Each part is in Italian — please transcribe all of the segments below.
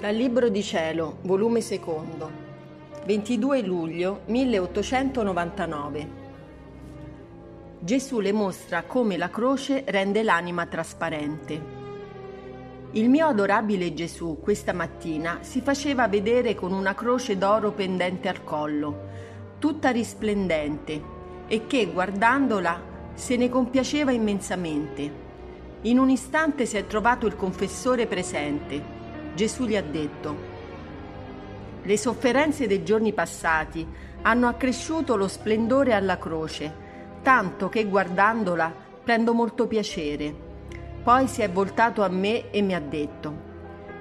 Dal Libro di Cielo, volume secondo, 22 luglio 1899. Gesù le mostra come la croce rende l'anima trasparente. Il mio adorabile Gesù questa mattina si faceva vedere con una croce d'oro pendente al collo, tutta risplendente, e che, guardandola, se ne compiaceva immensamente. In un istante si è trovato il confessore presente Gesù gli ha detto, le sofferenze dei giorni passati hanno accresciuto lo splendore alla croce, tanto che guardandola prendo molto piacere. Poi si è voltato a me e mi ha detto,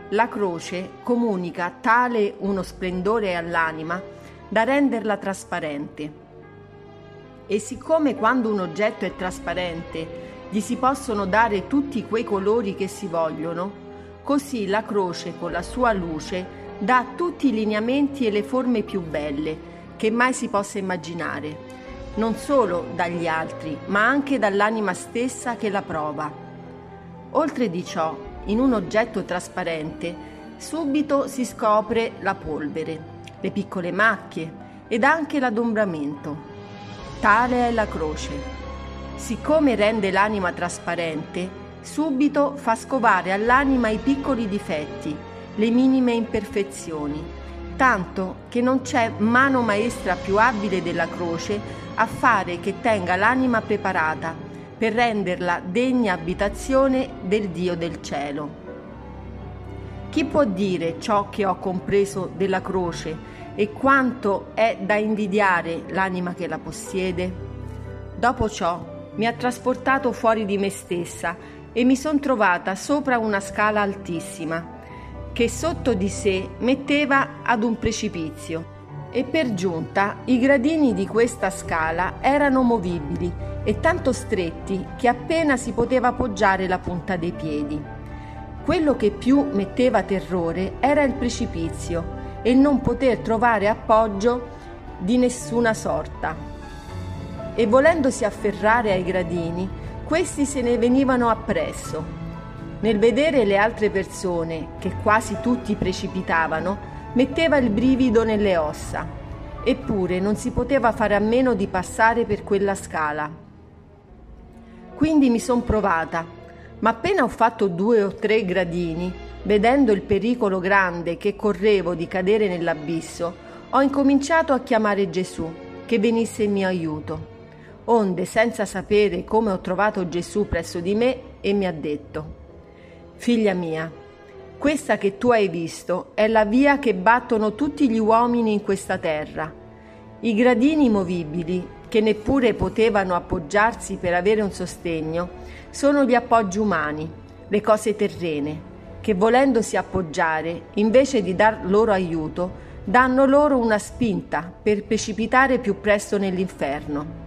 la croce comunica tale uno splendore all'anima da renderla trasparente. E siccome quando un oggetto è trasparente gli si possono dare tutti quei colori che si vogliono, Così la croce con la sua luce dà tutti i lineamenti e le forme più belle che mai si possa immaginare, non solo dagli altri, ma anche dall'anima stessa che la prova. Oltre di ciò, in un oggetto trasparente, subito si scopre la polvere, le piccole macchie ed anche l'adombramento. Tale è la croce. Siccome rende l'anima trasparente, subito fa scovare all'anima i piccoli difetti, le minime imperfezioni, tanto che non c'è mano maestra più abile della croce a fare che tenga l'anima preparata per renderla degna abitazione del Dio del cielo. Chi può dire ciò che ho compreso della croce e quanto è da invidiare l'anima che la possiede? Dopo ciò mi ha trasportato fuori di me stessa e mi son trovata sopra una scala altissima che sotto di sé metteva ad un precipizio e per giunta i gradini di questa scala erano movibili e tanto stretti che appena si poteva appoggiare la punta dei piedi. Quello che più metteva terrore era il precipizio e non poter trovare appoggio di nessuna sorta. E volendosi afferrare ai gradini, questi se ne venivano appresso. Nel vedere le altre persone, che quasi tutti precipitavano, metteva il brivido nelle ossa. Eppure non si poteva fare a meno di passare per quella scala. Quindi mi son provata, ma appena ho fatto due o tre gradini, vedendo il pericolo grande che correvo di cadere nell'abisso, ho incominciato a chiamare Gesù, che venisse in mio aiuto onde senza sapere come ho trovato Gesù presso di me e mi ha detto, Figlia mia, questa che tu hai visto è la via che battono tutti gli uomini in questa terra. I gradini movibili, che neppure potevano appoggiarsi per avere un sostegno, sono gli appoggi umani, le cose terrene, che volendosi appoggiare, invece di dar loro aiuto, danno loro una spinta per precipitare più presto nell'inferno.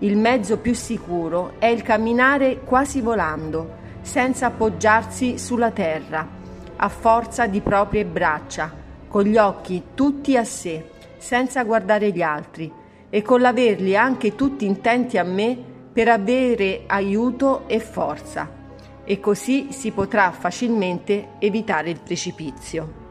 Il mezzo più sicuro è il camminare quasi volando, senza appoggiarsi sulla terra, a forza di proprie braccia, con gli occhi tutti a sé, senza guardare gli altri, e con l'averli anche tutti intenti a me per avere aiuto e forza. E così si potrà facilmente evitare il precipizio.